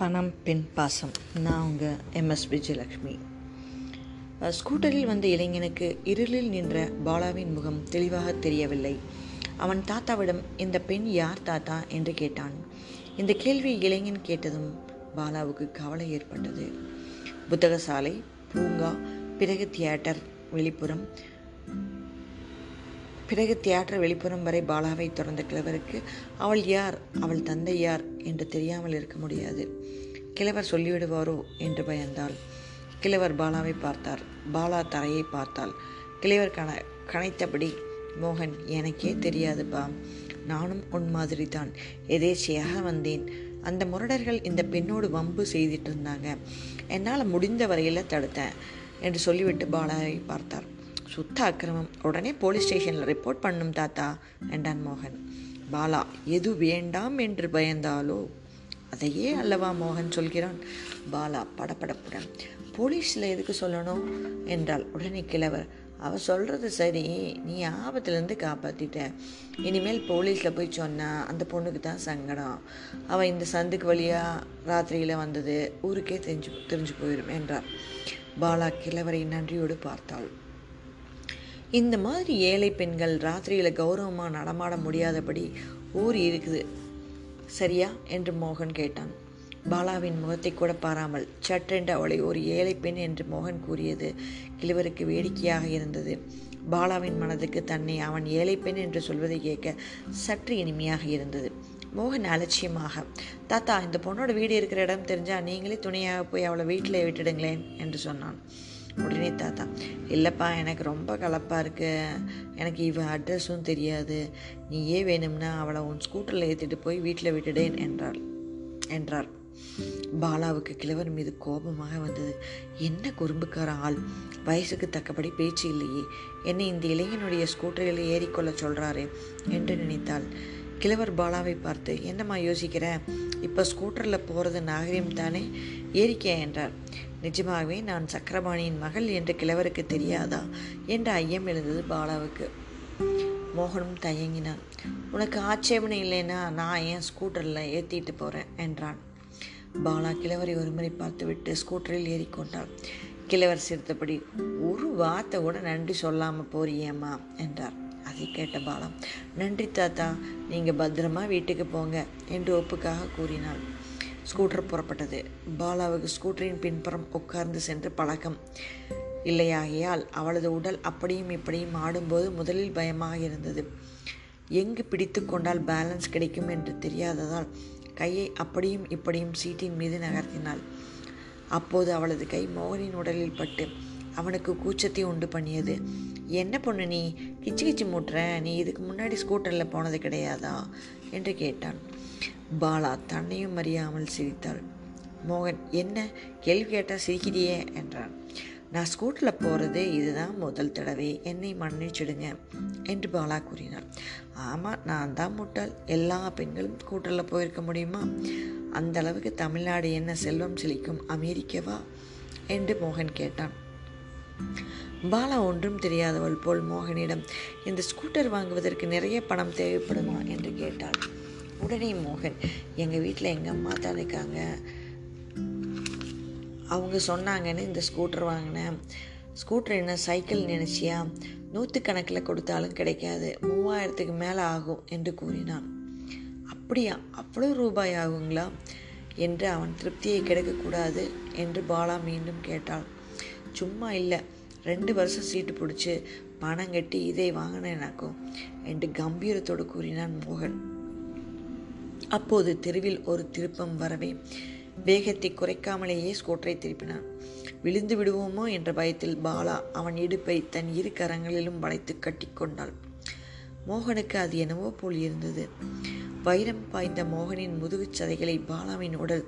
பணம் பெண் பாசம். நான் உங்கள் எம்எஸ் விஜயலக்ஷ்மி ஸ்கூட்டரில் வந்த இளைஞனுக்கு இருளில் நின்ற பாலாவின் முகம் தெளிவாக தெரியவில்லை. அவன் தாத்தாவிடம் இந்த பெண் யார் தாத்தா? என்று கேட்டான். இந்த கேள்வி இளைஞன் கேட்டதும் பாலாவுக்கு கவலை ஏற்பட்டது. புத்தகசாலை பூங்கா பிறகு தியேட்டர் வெளிப்புறம் பிறகு தியேட்டர் வெளிப்புறம் வரை பாலாவை தொடர்ந்த கிழவருக்கு அவள் யார்? அவள் தந்தை யார்? என்று தெரியாமல் இருக்க முடியாது. கிழவர் சொல்லிவிடுவாரோ என்று பயந்தாள். கிழவர் பாலாவை பார்த்தார். பாலா தரையை பார்த்தாள். கிழவர் கண கனைத்தபடி மோகன் எனக்கே தெரியாதுப்பா. நானும் உன் மாதிரி தான் எதேச்சையாக வந்தேன். அந்த முரடர்கள் இந்த பெண்ணோடு வம்பு செய்துட்டு இருந்தாங்க என்னால் முடிந்த வரையில் தடுத்தேன் என்று சொல்லிவிட்டு பாலாவை பார்த்தார். சுத்த அக்கிரமம். உடனே போலீஸ் ஸ்டேஷனில் ரிப்போர்ட் பண்ணும் தாத்தா என்றான் மோகன். பாலா எது வேண்டாம் என்று பயந்தாலோ? அதையே அல்லவா? மோகன் சொல்கிறான். பாலா படபடப்புடன் போலீஸில் எதுக்கு சொல்லணும்? என்றால் உடனே கிழவர் அவள் சொல்கிறது சரி. நீ ஆபத்துலேருந்து காப்பாற்றிட்ட இனிமேல் போலீஸில் போய் சொன்னால் அந்த பொண்ணுக்கு தான் சங்கடம். அவள் இந்த சந்துக்கு வழியாக ராத்திரியில் வந்தது. ஊருக்கே தெரிஞ்சு தெரிஞ்சு போயிடும் என்றார். பாலா கிழவரை நன்றியோடு பார்த்தாள். இந்த மாதிரி ஏழை பெண்கள் ராத்திரியில் கௌரவமாக நடமாட முடியாதபடி ஊர் இருக்குது. சரியா? என்று மோகன் கேட்டான். பாலாவின் முகத்தை கூட பாராமல் சற்றென்று அவளை ஒரு ஏழை பெண் என்று மோகன் கூறியது கிழவருக்கு வேடிக்கையாக இருந்தது. பாலாவின் மனதுக்கு தன்னை அவன் ஏழை பெண் என்று சொல்வதை கேட்க சற்று இனிமையாக இருந்தது. மோகன் அலட்சியமாக தாத்தா இந்த பொண்ணோட வீடு இருக்கிற இடம் தெரிஞ்சால் நீங்களே துணையாக போய் அவளை வீட்டில் விட்டுடுங்களேன் என்று சொன்னான். உடனே தாத்தா இல்லைப்பா எனக்கு ரொம்ப கலப்பாக இருக்கு. எனக்கு இவ அட்ரஸும் தெரியாது. நீயே வேணும்னா அவளை உன் ஸ்கூட்டரில் ஏற்றிட்டு போய் வீட்டில் விட்டுடேன் என்றாள். என்றார். பாலாவுக்கு கிழவர் மீது கோபமாக வந்தது. என்ன குறும்புக்கார ஆள்? வயசுக்கு தக்கபடி பேச்சு இல்லையே. என்னை இந்த இளைஞனுடைய ஸ்கூட்டரில் ஏறிக்கொள்ள சொல்கிறாரே என்று நினைத்தாள். கிழவர் பாலாவை பார்த்து என்னம்மா யோசிக்கிற? இப்போ ஸ்கூட்டரில் போகிறது நாகரிகம் தானே ஏறிக்கே என்றார் நிஜமாகவே நான் சக்கரபாணியின் மகள் என்று கிழவருக்கு தெரியாதா? என்ற ஐயம் எழுந்தது பாலாவுக்கு. மோகனும் தயங்கினான். உனக்கு ஆட்சேபனை இல்லைன்னா நான் ஏன் ஸ்கூட்டரில் ஏற்றிட்டு போகிறேன் என்றான். பாலா கிழவரை ஒருமுறை பார்த்துவிட்டு ஸ்கூட்டரில் ஏறிக்கொண்டாள். கிழவர் சிரித்தபடி ஒரு வார்த்தை கூட நன்றி சொல்லாமல் போறியேம்மா? என்றார். அதை கேட்ட பாலா நன்றி தாத்தா நீங்கள் பத்திரமா வீட்டுக்கு போங்க என்று ஒப்புக்காக கூறினாள். ஸ்கூட்டர் புறப்பட்டது. பாலாவுக்கு ஸ்கூட்டரின் பின்புறம் உட்கார்ந்து சென்று பழக்கம் இல்லையாகையால் அவளது உடல் அப்படியும் இப்படியும் ஆடும்போது முதலில் பயமாக இருந்தது. எங்கு பிடித்து கொண்டால் பேலன்ஸ் கிடைக்கும் என்று தெரியாததால் கையை அப்படியும் இப்படியும் சீட்டின் மீது நகர்த்தினாள். அப்போது அவளது கை மோகனின் உடலில் பட்டு அவனுக்கு கூச்சத்தை உண்டு பண்ணியது. என்ன பொண்ணு நீ? கிச்சு கிச்சு மூட்டுற? நீ இதுக்கு முன்னாடி ஸ்கூட்டரில் போனது கிடையாதா? என்று கேட்டான். பாலா தன்னையும் அறியாமல் சிரித்தாள். மோகன் என்ன? கேள்வி கேட்டால் சிரிக்கிறியே? என்றான். நான் ஸ்கூட்டரில் போகிறது இதுதான் முதல் தடவை. என்னை மன்னிச்சிடுங்க என்று பாலா கூறினார் ஆமாம் நான் தான் முட்டாள். எல்லா பெண்களும் ஸ்கூட்டரில் போயிருக்க முடியுமா? அந்த அளவுக்கு தமிழ்நாடு என்ன செல்வம் செழிக்கும்? அமெரிக்கவா? என்று மோகன் கேட்டான். பாலா ஒன்றும் தெரியாதவள் போல் மோகனிடம் இந்த ஸ்கூட்டர் வாங்குவதற்கு நிறைய பணம் தேவைப்படுமா? என்று கேட்டாள். உடனே மோகன் எங்கள் வீட்டில் எங்கள் அம்மா தான் இருக்காங்க. அவங்க சொன்னாங்கன்னு இந்த ஸ்கூட்டர் வாங்கினேன். ஸ்கூட்டர் என்ன சைக்கிள் நினச்சியா? நூற்றுக்கணக்கில் கொடுத்தாலும் கிடைக்காது. மூவாயிரத்துக்கு மேலே ஆகும் என்று கூறினான். அப்படியா? அவ்வளோ ரூபாய் ஆகுங்களா? என்று அவன் திருப்தியை கிடைக்கக்கூடாது என்று பாலா மீண்டும் கேட்டாள். சும்மா இல்லை. ரெண்டு வருஷம் சீட்டு பிடிச்சி பணம் கட்டி இதை வாங்கினேனாக்கும் என்று கம்பீரத்தோடு கூறினான் மோகன். அப்போது தெருவில் ஒரு திருப்பம் வரவே வேகத்தை குறைக்காமலேயே ஸ்கூட்டரை திருப்பினான் விழுந்து விடுவோமோ? என்ற பயத்தில் பாலா அவன் இடுப்பை தன் இரு கரங்களிலும் வளைத்து கட்டிக்கொண்டாள் மோகனுக்கு அது என்னவோ போல் இருந்தது. வைரம் பாய்ந்த மோகனின் முதுகுச் சதைகளை பாலாவின் உடல்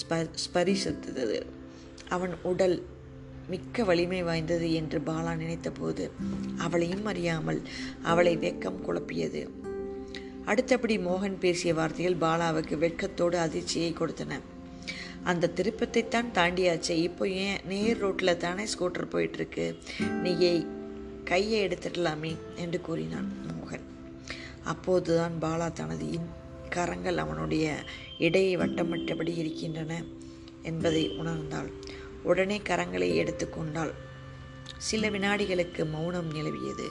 ஸ்ப ஸ்பரிசித்தது. அவன் உடல் மிக்க வலிமை வாய்ந்தது என்று பாலா நினைத்தபோது அவளையும் அறியாமல் அவளை வெக்கம் குழப்பியது. அடுத்தபடி மோகன் பேசிய வார்த்தைகள் பாலாவுக்கு வெட்கத்தோடு அதிர்ச்சியை கொடுத்தன. அந்த திருப்பத்தை தான் தாண்டியாச்சே இப்போ ஏன் நேர் ரோட்டில் தானே ஸ்கூட்டர் போயிட்டுருக்கு? நீயே கையை எடுத்துடலாமே என்று கூறினான் மோகன். அப்போதுதான் பாலா தனது இன் கரங்கள் அவனுடைய இடையை வட்டமிட்டபடி இருக்கின்றன என்பதை உணர்ந்தாள். உடனே கரங்களை எடுத்துக்கொண்டாள் சில வினாடிகளுக்கு மௌனம் நிலவியது.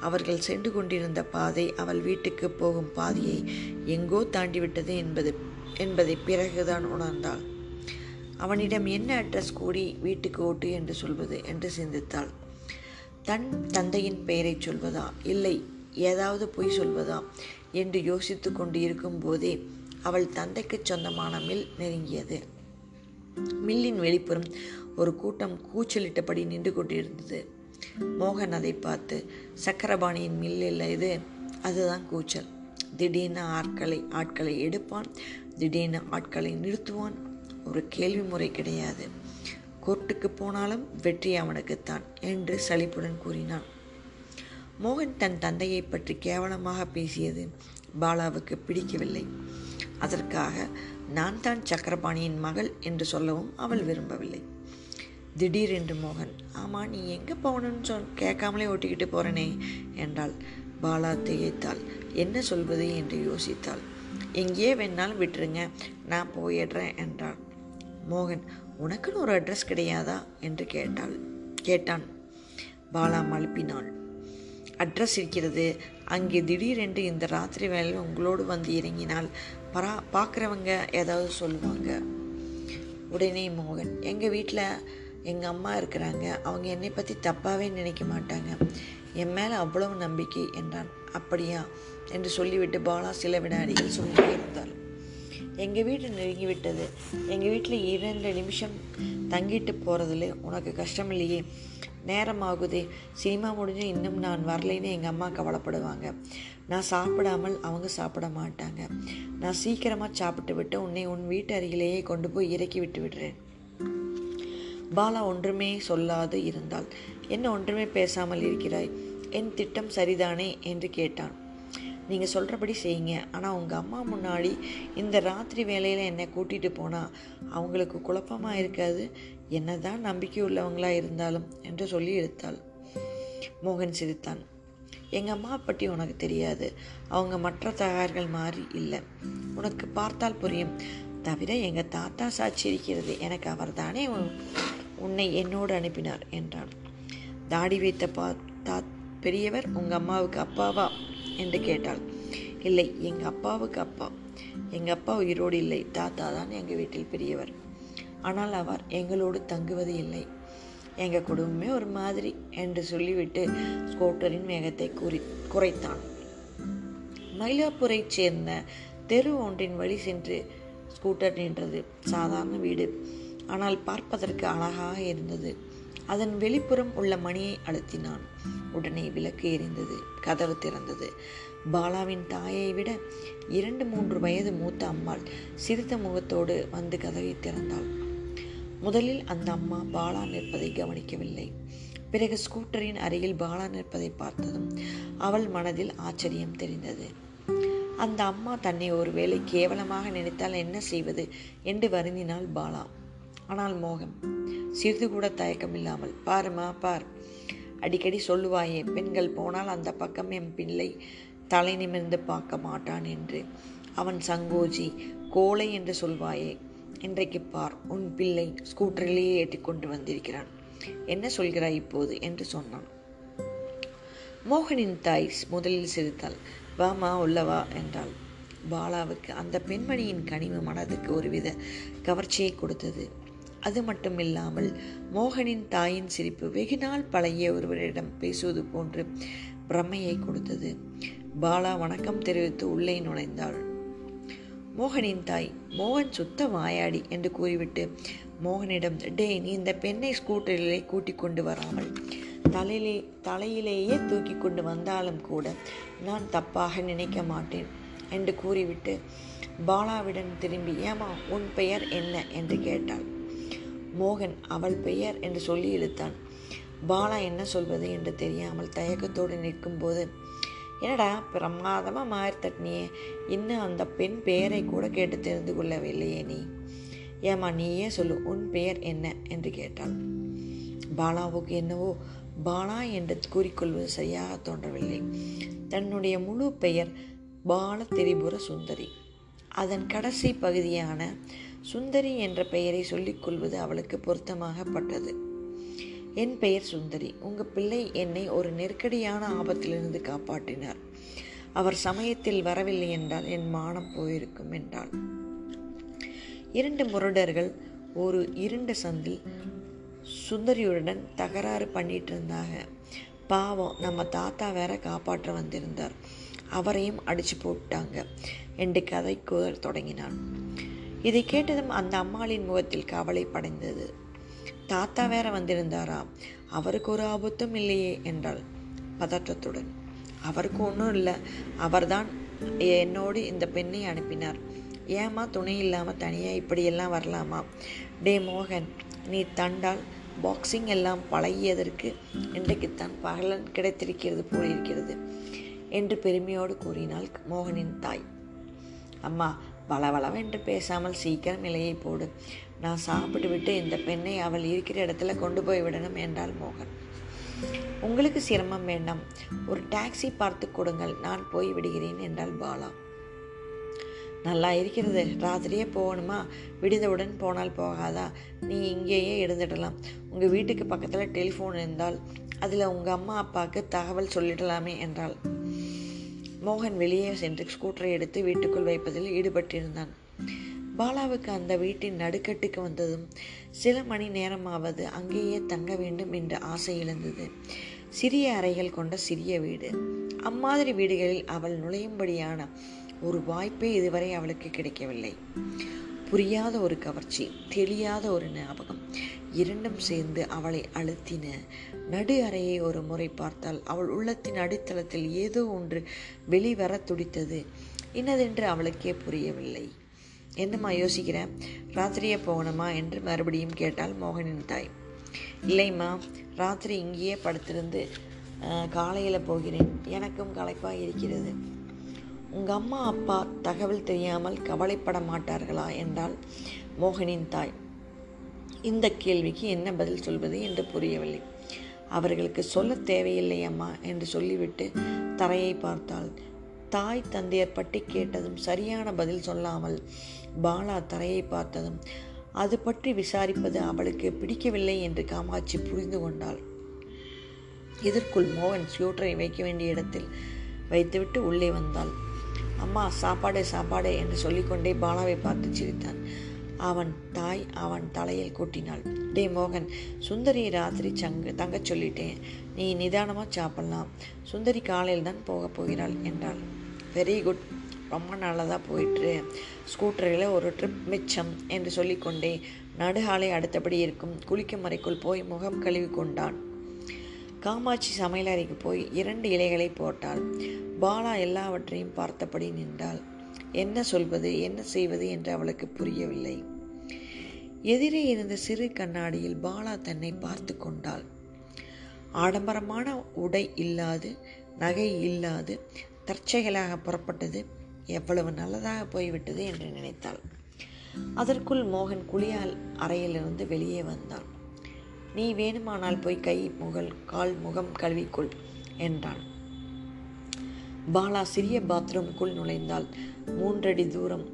அவர்கள் சென்று கொண்டிருந்த பாதை அவள் வீட்டுக்கு போகும் பாதையை எங்கோ தாண்டிவிட்டது என்பது என்பதை பிறகுதான் உணர்ந்தாள். அவனிடம் என்ன அட்ரஸ் கூடி வீட்டுக்கு ஓட்டு என்று சொல்வது? என்று சிந்தித்தாள். தன் தந்தையின் பெயரை சொல்வதா? இல்லை ஏதாவது பொய் சொல்வதா? என்று யோசித்து கொண்டு இருக்கும் போதே அவள் தந்தைக்கு சொந்தமான மில் நெருங்கியது. மில்லின் வெளிப்புறம் ஒரு கூட்டம் கூச்சலிட்டபடி நின்று கொண்டிருந்தது. மோகன் அதை பார்த்து சக்கரபாணியின் மில் இல்லை இது. அதுதான் கூச்சல். திடீர்னு ஆட்களை ஆட்களை எடுப்பான். திடீர்னு ஆட்களை நிறுத்துவான். ஒரு கேள்வி முறை கிடையாது. கோர்ட்டுக்கு போனாலும் வெற்றி அவனுக்குத்தான் என்று சலிப்புடன் கூறினான். மோகன் தன் தந்தையை பற்றி கேவலமாக பேசியது பாலாவுக்கு பிடிக்கவில்லை. அதற்காக நான் தான் சக்கரபாணியின் மகள் என்று சொல்லவும் அவள் விரும்பவில்லை. திடீரென்று மோகன் ஆமாம் நீ எங்கே போகணும்னு சொல் கேட்காமலே ஓட்டிக்கிட்டு போகிறனே என்றாள். பாலா திகைத்தாள். என்ன சொல்வது? என்று யோசித்தாள். எங்கேயே வேணாலும் விட்டுருங்க நான் போயிடுறேன் என்றாள். மோகன் உனக்குன்னு ஒரு அட்ரஸ் கிடையாதா? என்று கேட்டாள். கேட்டான். பாலா மழுப்பினாள். அட்ரஸ் இருக்கிறது. அங்கே திடீரென்று இந்த ராத்திரி வேலையில் உங்களோடு வந்து இறங்கினால் பரா பார்க்குறவங்க ஏதாவது சொல்லுவாங்க. உடனே மோகன் எங்கள் வீட்டில் எங்கள் அம்மா இருக்கிறாங்க. அவங்க என்னை பற்றி தப்பாகவே நினைக்க மாட்டாங்க. என் மேலே அவ்வளவு நம்பிக்கை என்றான். அப்படியா? என்று சொல்லிவிட்டு பாலா சில வினாடிகள் சொல்லிட்டே இருந்தாள். எங்கள் வீடு நெருங்கி விட்டது எங்கள் வீட்டில் இரண்டு நிமிஷம் தங்கிட்டு போகிறதுல உனக்கு கஷ்டம் இல்லையே நேரமாகுதே. சினிமா முடிஞ்சு இன்னும் நான் வரலைன்னு எங்கள் அம்மா கவலைப்படுவாங்க. நான் சாப்பிடாமல் அவங்க சாப்பிட மாட்டாங்க. நான் சீக்கிரமாக சாப்பிட்டு விட்டு உன்னை உன் வீட்டு அருகிலேயே கொண்டு போய் இறக்கி விட்டு விடுறேன். பாலா ஒன்றுமே சொல்லாது இருந்தாள். என்ன ஒன்றுமே பேசாமல் இருக்கிறாய்? என் திட்டம் சரிதானே? என்று கேட்டான். நீங்கள் சொல்கிறபடி செய்யுங்க. ஆனால் உங்கள் அம்மா முன்னாடி இந்த ராத்திரி வேலையில் என்னை கூட்டிகிட்டு போனால் அவங்களுக்கு குழப்பமாக இருக்காது? என்ன தான் நம்பிக்கை உள்ளவங்களாக இருந்தாலும் என்று சொல்லி எடுத்தாள் மோகன் சிரித்தான். எங்கள் அம்மா பற்றி உனக்கு தெரியாது. அவங்க மற்ற தகார்கள் மாதிரி இல்லை. உனக்கு பார்த்தால் புரியும். தவிர எங்கள் தாத்தா சாட்சி இருக்கிறது. எனக்கு அவர் தானே உன்னை என்னோடு அனுப்பினார் என்றான். தாடி வைத்த பா தா பெரியவர் உங்கள் அம்மாவுக்கு அப்பாவா? என்று கேட்டாள். இல்லை எங்கள் அப்பாவுக்கு அப்பா. எங்கள் அப்பா உயிரோடு இல்லை. தாத்தா தான் எங்கள் வீட்டில் பெரியவர். ஆனால் அவர் எங்களோடு தங்குவது இல்லை. எங்கள் குடும்பமே ஒரு மாதிரி என்று சொல்லிவிட்டு ஸ்கூட்டரின் வேகத்தை கூறி குறைத்தான். மயிலாப்பூரைச் சேர்ந்த தெரு ஒன்றின் வழி சென்று ஸ்கூட்டர் நின்றது. சாதாரண வீடு. ஆனால் பார்ப்பதற்கு அழகாக இருந்தது. அதன் வெளிப்புறம் உள்ள மணியை அழுத்தினான். உடனே விளக்கு எரிந்தது கதவு திறந்தது. பாலாவின் தாயை விட இரண்டு மூன்று வயது மூத்த அம்மாள் சிரித்த முகத்தோடு வந்து கதவை திறந்தாள். முதலில் அந்த அம்மா பாலா நிற்பதை கவனிக்கவில்லை. பிறகு ஸ்கூட்டரின் அருகில் பாலா நிற்பதை பார்த்ததும் அவள் மனதில் ஆச்சரியம் தெரிந்தது. அந்த அம்மா தன்னை ஒருவேளை கேவலமாக நினைத்தால் என்ன செய்வது என்று வருந்தினாள் பாலா. ஆனால் மோகம். சிறிது கூட தயக்கமில்லாமல் பாருமா பார். அடிக்கடி சொல்லுவாயே பெண்கள் போனால் அந்த பக்கம் என் பிள்ளை தலை நிமிர்ந்து பார்க்க மாட்டான் என்று. அவன் சங்கோஜி கோலை என்று சொல்வாயே இன்றைக்கு பார் உன் பிள்ளை ஸ்கூட்டரிலேயே ஏற்றிக்கொண்டு வந்திருக்கிறான். என்ன சொல்கிறாய் இப்போது? என்று சொன்னான். மோகனின் தாய் முதலில் சிரித்தாள். வாமா உள்ளவா என்றாள். பாலாவுக்கு அந்த பெண்மணியின் கனிவு மனதுக்கு ஒருவித கவர்ச்சியை கொடுத்தது. அது மட்டும் இல்லாமல் மோகனின் தாயின் சிரிப்பு வெகுநாள் பழகிய ஒருவரிடம் பேசுவது போன்று பிரமையை கொடுத்தது. பாலா வணக்கம் தெரிவித்து உள்ளே நுழைந்தாள். மோகனின் தாய் மோகன் சுத்த வாயாடி என்று கூறிவிட்டு மோகனிடம் டே நீ இந்த பெண்ணை ஸ்கூட்டரிலே கூட்டிக் கொண்டு வராமல் தலையிலே தலையிலேயே தூக்கி கொண்டு வந்தாலும் கூட நான் தப்பாக நினைக்க மாட்டேன் என்று கூறிவிட்டு பாலாவிடம் திரும்பி ஏமா உன் பெயர் என்ன? என்று கேட்டாள். மோகன் அவள் பெயர் என்று சொல்லி இழுத்தான். பாலா என்ன சொல்வது என்று தெரியாமல் தயக்கத்தோடு நிற்கும்போது என்னடா பிரமாதமாக மாறி தட்டினியே. இன்னும் அந்த பெண் பெயரை கூட கேட்டு தெரிந்து கொள்ளவில்லையே நீ. ஏமா நீயே சொல்லு உன் பெயர் என்ன? என்று கேட்டாள். பாலாவுக்கு என்னவோ பாலா என்று கூறிக்கொள்வது சரியாக தோன்றவில்லை. தன்னுடைய முழு பெயர் பால திரிபுர சுந்தரி அதன் கடைசி பகுதியான சுந்தரி என்ற பெயரை சொல்லிக்கொள்வது அவளுக்கு பொருத்தமாகப்பட்டது. என் பெயர் சுந்தரி. உங்கள் பிள்ளை என்னை ஒரு நெருக்கடியான ஆபத்திலிருந்து காப்பாற்றினார். அவர் சமயத்தில் வரவில்லை என்றால் என் மானம் போயிருக்கும் என்றாள். இரண்டு முரடர்கள் ஒரு இருண்ட சந்தில் சுந்தரியுடன் தகராறு பண்ணிட்டு இருந்தாங்க பாவம் நம்ம தாத்தா வேற காப்பாற்ற வந்திருந்தார். அவரையும் அடிச்சு போட்டாங்க. என்று கதை கூற தொடங்கினான். இதை கேட்டதும் அந்த அம்மாளின் முகத்தில் கவலை படைந்தது. தாத்தா வேற வந்திருந்தாரா? அவருக்கு ஒரு ஆபத்தும் இல்லையே என்றாள் பதற்றத்துடன். அவருக்கு ஒன்றும் இல்லை. அவர்தான் என்னோடு இந்த பெண்ணை அனுப்பினார். ஏமா துணை இல்லாமல் தனியாக இப்படியெல்லாம் வரலாமா? டே மோகன் நீ தண்டால் பாக்ஸிங் எல்லாம் பழகியதற்கு இன்றைக்குத்தான் பகலன் கிடைத்திருக்கிறது போல் இருக்கிறது என்று பெருமையோடு கூறினாள் மோகனின் தாய். அம்மா வளவளவென்று பேசாமல் சீக்கிரம் இலையை போடு. நான் சாப்பிட்டு விட்டு இந்த பெண்ணை அவள் இருக்கிற இடத்துல கொண்டு போய் விடணும் என்றாள் மோகன். உங்களுக்கு சிரமம் வேண்டாம். ஒரு டாக்ஸி பார்த்து கொடுங்கள். நான் போய் விடுகிறேன் என்றாள் பாலா. நல்லா இருக்கிறது. ராத்திரியே போகணுமா? விடிந்தவுடன் போனால் போகாதா? நீ இங்கேயே இருந்துடலாம். உங்கள் வீட்டுக்கு பக்கத்தில் டெலிஃபோன் இருந்தால் அதில் உங்கள் அம்மா அப்பாவுக்கு தகவல் சொல்லிடலாமே என்றாள். மோகன் வெளியே சென்று ஸ்கூட்டரை எடுத்து வீட்டுக்குள் வைப்பதில் ஈடுபட்டிருந்தான். பாலாவுக்கு அந்த வீட்டின் நடுக்கட்டுக்கு வந்ததும் சில மணி நேரமாவது அங்கேயே தங்க வேண்டும் என்ற ஆசை எழுந்தது. சிறிய அறைகள் கொண்ட சிறிய வீடு. அம்மாதிரி வீடுகளில் அவள் நுழையும்படியான ஒரு வாய்ப்பே இதுவரை அவளுக்கு கிடைக்கவில்லை. புரியாத ஒரு கவர்ச்சி தெரியாத ஒரு ஞாபகம். இரண்டும் சேர்ந்து அவளை அழுத்தின. நடு அறையை ஒரு முறை பார்த்தால் அவள் உள்ளத்தின் அடித்தளத்தில் ஏதோ ஒன்று வெளிவர துடித்தது. இன்னதென்று அவளுக்கே புரியவில்லை. என்னம்மா யோசிக்கிறேன் ராத்திரியே போகணுமா? என்று மறுபடியும் கேட்டாள் மோகனின் தாய். இல்லைம்மா ராத்திரி இங்கேயே படுத்திருந்து காலையில் போகிறேன். எனக்கும் களைப்பாக இருக்கிறது. உங்கள் அம்மா அப்பா தகவல் தெரியாமல் கவலைப்பட மாட்டார்களா? என்றால் மோகனின் தாய். இந்த கேள்விக்கு என்ன பதில் சொல்வது என்று புரியவில்லை. அவர்களுக்கு சொல்ல தேவையில்லை அம்மா என்று சொல்லிவிட்டு தரையை பார்த்தாள். தாய் தந்தையர் பற்றி கேட்டதும் சரியான பதில் சொல்லாமல் பாலா தரையை பார்த்ததும் அது பற்றி விசாரிப்பது அவளுக்கு பிடிக்கவில்லை என்று காமாட்சி புரிந்து கொண்டாள். இதற்குள் மோகன் ஸ்கூட்டரை வைக்க வேண்டிய இடத்தில் வைத்துவிட்டு உள்ளே வந்தாள். அம்மா சாப்பாடு சாப்பாடு என்று சொல்லிக்கொண்டே பாலாவை பார்த்து சிரித்தான். அவன் தாய் அவன் தலையில் கூட்டினாள். டே மோகன் சுந்தரி ராத்திரி சங்கு தங்கச் சொல்லிட்டேன். நீ நிதானமாக சாப்பிடலாம். சுந்தரி காலையில் தான் போக போகிறாள் என்றாள். வெரி குட் ரொம்ப நல்லதாக போயிட்டு ஸ்கூட்டரில் ஒரு ட்ரிப் மிச்சம் என்று சொல்லிக்கொண்டே நடுகாலை அடுத்தபடி இருக்கும் குளிக்கும் முறைக்குள் போய் முகம் கழுவி கொண்டான். காமாட்சி சமையலறைக்கு போய் இரண்டு இலைகளை போட்டாள். பாலா எல்லாவற்றையும் பார்த்தபடி நின்றாள். என்ன சொல்வது என்ன செய்வது என்று அவளுக்கு புரியவில்லை. எதிரே இருந்த சிறு கண்ணாடியில் பாலா தன்னை பார்த்து கொண்டாள். ஆடம்பரமான உடை இல்லாது நகை இல்லாது தற்செயலாக புறப்பட்டது எவ்வளவு நல்லதாக போய்விட்டது என்று நினைத்தாள். அதற்குள் மோகன் குளியால் அறையிலிருந்து வெளியே வந்தான். நீ வேணுமானால் போய் கை முகல் கால் முகம் கழுவிக்கொள் என்றான். பாலா சிறிய பாத்ரூமுக்குள் நுழைந்தால் மூன்றடி தூரம்.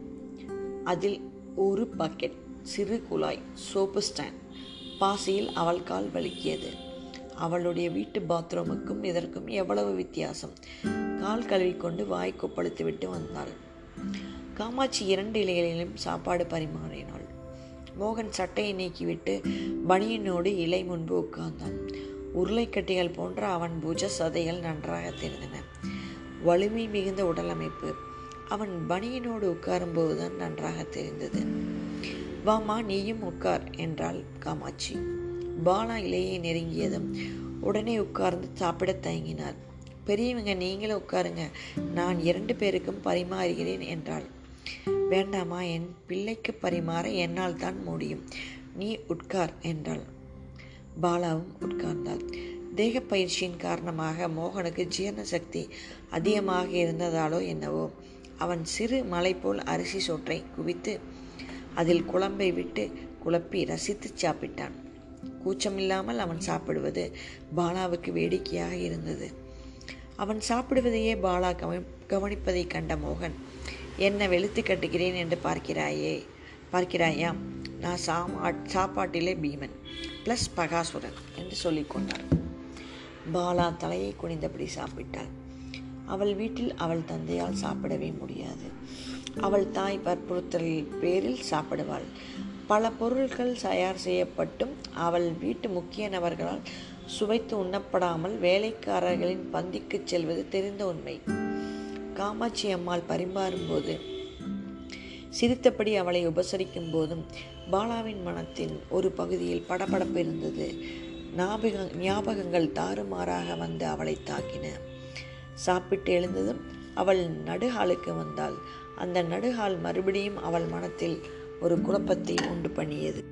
அதில் ஒரு பக்கெட் சிறு குழாய் சோப்பு ஸ்டாண்ட். பாசியில் அவள் கால் வலிக்கியது. அவளுடைய வீட்டு பாத்ரூமுக்கும் இதற்கும் எவ்வளவு வித்தியாசம்? கால் கழுவிக்கொண்டு வாய் கொப்பளித்து விட்டு வந்தாள். காமாட்சி இரண்டு இலைகளிலும் சாப்பாடு பரிமாறினாள். மோகன் சட்டையை நீக்கிவிட்டு பனியனோடு இலை முன்பு உட்கார்ந்தான். உருளைக்கட்டிகள் போன்ற அவன் புஜ சதைகள் நன்றாக தெரிந்தன. வலிமை மிகுந்த உடலமைப்பு. அவன் பனியனோடு உட்காரும்போதுதான் நன்றாக தெரிந்தது. வாமா நீயும் உட்கார் என்றாள் காமாட்சி. பாலா இலையை நெருங்கியதும் உடனே உட்கார்ந்து சாப்பிட தயங்கினார். பெரியவங்க நீங்களும் உட்காருங்க. நான் இரண்டு பேருக்கும் பரிமாறுகிறேன் என்றாள். வேண்டாமா என் பிள்ளைக்கு பரிமாற என்னால் தான் முடியும். நீ உட்கார் என்றாள். பாலாவும் உட்கார்ந்தாள். தேகப்பயிற்சியின் காரணமாக மோகனுக்கு ஜீரண சக்தி அதிகமாக இருந்ததாலோ என்னவோ அவன் சிறு மலை போல் அரிசி சோற்றை குவித்து அதில் குழம்பை விட்டு குழப்பி ரசித்து சாப்பிட்டான். கூச்சமில்லாமல் அவன் சாப்பிடுவது பாலாவுக்கு வேடிக்கையாக இருந்தது. அவன் சாப்பிடுவதையே பாலா கவனி கவனிப்பதை கண்ட மோகன் என்ன வெளுத்து கட்டுகிறேன் என்று பார்க்கிறாயே பார்க்கிறாயா? நான் சாமா சாப்பாட்டிலே பீமன் ப்ளஸ் பகாசுரன் என்று சொல்லிக்கொண்டார் பாலா தலையை குனிந்தபடி சாப்பிட்டாள். அவள் வீட்டில் அவள் தந்தையால் சாப்பிடவே முடியாது. அவள் தாய் வற்புறுத்தல் பேரில் சாப்பிடுவாள். பல பொருட்கள் தயார் செய்யப்பட்டும் அவள் வீட்டு முக்கிய நபர்களால் சுவைத்து உண்ணப்படாமல் வேலைக்காரர்களின் பந்திக்கு செல்வது தெரிந்த உண்மை. காமாட்சி அம்மாள் பரிமாறும்போது சிரித்தபடி அவளை உபசரிக்கும் போதும் பாலாவின் மனத்தின் ஒரு பகுதியில் படபடப்பு இருந்தது. ஞாபக ஞாபகங்கள் தாறுமாறாக வந்து அவளை தாக்கின. சாப்பிட்டு எழுந்ததும் அவள் நடுஹாலுக்கு வந்தாள். அந்த நடுஹால் மறுபடியும் அவள் மனத்தில் ஒரு குழப்பத்தை உண்டு பண்ணியது.